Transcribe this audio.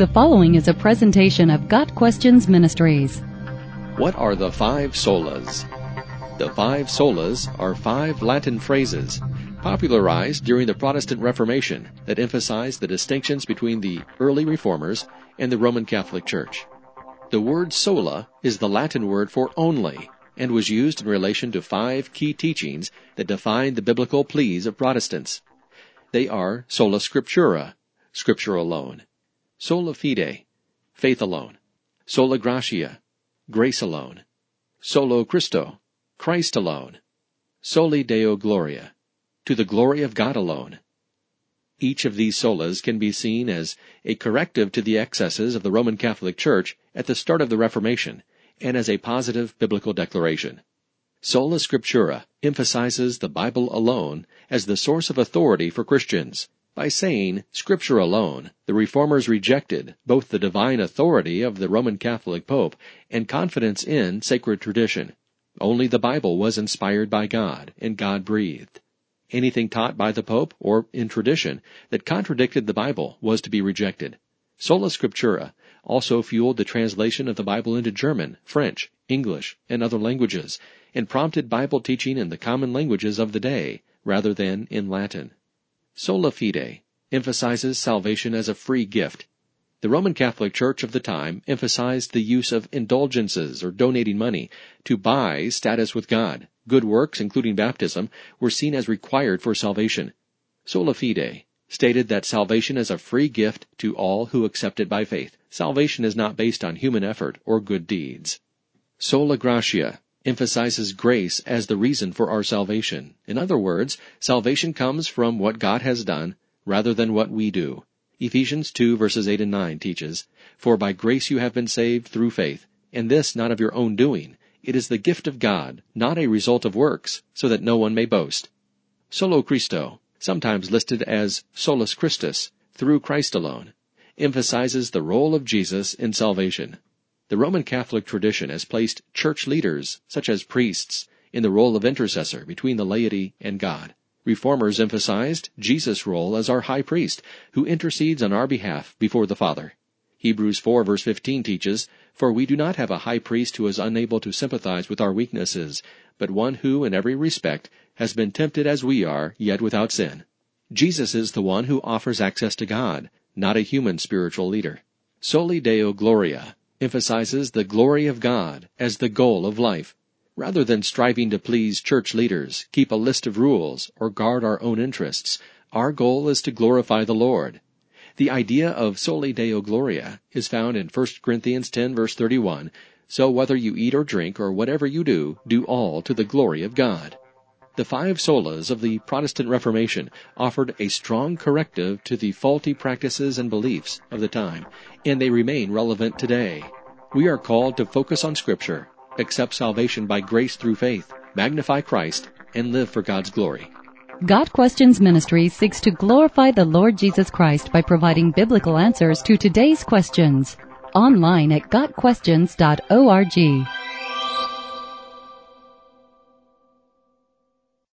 The following is a presentation of Got Questions Ministries. What are the five solas? The five solas are five Latin phrases popularized during the Protestant Reformation that emphasize the distinctions between the early reformers and the Roman Catholic Church. The word sola is the Latin word for only and was used in relation to five key teachings that define the biblical pleas of Protestants. They are sola scriptura, scripture alone, sola fide, faith alone, sola gratia, grace alone, solo Christo, Christ alone, soli Deo gloria, to the glory of God alone. Each of these solas can be seen as a corrective to the excesses of the Roman Catholic Church at the start of the Reformation and as a positive biblical declaration. Sola Scriptura emphasizes the Bible alone as the source of authority for Christians. By saying Scripture alone, the Reformers rejected both the divine authority of the Roman Catholic Pope and confidence in sacred tradition. Only the Bible was inspired by God and God breathed. Anything taught by the Pope or in tradition that contradicted the Bible was to be rejected. Sola Scriptura also fueled the translation of the Bible into German, French, English, and other languages, and prompted Bible teaching in the common languages of the day, rather than in Latin. Sola fide emphasizes salvation as a free gift. The Roman Catholic Church of the time emphasized the use of indulgences or donating money to buy status with God. Good works, including baptism, were seen as required for salvation. Sola fide stated that salvation is a free gift to all who accept it by faith. Salvation is not based on human effort or good deeds. Sola gratia emphasizes grace as the reason for our salvation. In other words, salvation comes from what God has done rather than what we do. Ephesians 2 verses 8 and 9 teaches, For by grace you have been saved through faith, and this not of your own doing. It is the gift of God, not a result of works, so that no one may boast. Solo Christo sometimes listed as solus Christus, through Christ alone, emphasizes the role of Jesus in salvation. The Roman Catholic tradition has placed church leaders, such as priests, in the role of intercessor between the laity and God. Reformers emphasized Jesus' role as our high priest, who intercedes on our behalf before the Father. Hebrews 4 verse 15 teaches, For we do not have a high priest who is unable to sympathize with our weaknesses, but one who, in every respect, has been tempted as we are, yet without sin. Jesus is the one who offers access to God, not a human spiritual leader. Soli Deo Gloria emphasizes the glory of God as the goal of life. Rather than striving to please church leaders, keep a list of rules, or guard our own interests, our goal is to glorify the Lord. The idea of soli Deo Gloria is found in 1 Corinthians 10 verse 31, so whether you eat or drink or whatever you do, do all to the glory of God. The five solas of the Protestant Reformation offered a strong corrective to the faulty practices and beliefs of the time, and they remain relevant today. We are called to focus on Scripture, accept salvation by grace through faith, magnify Christ, and live for God's glory. Got Questions Ministry seeks to glorify the Lord Jesus Christ by providing biblical answers to today's questions. Online at GotQuestions.org.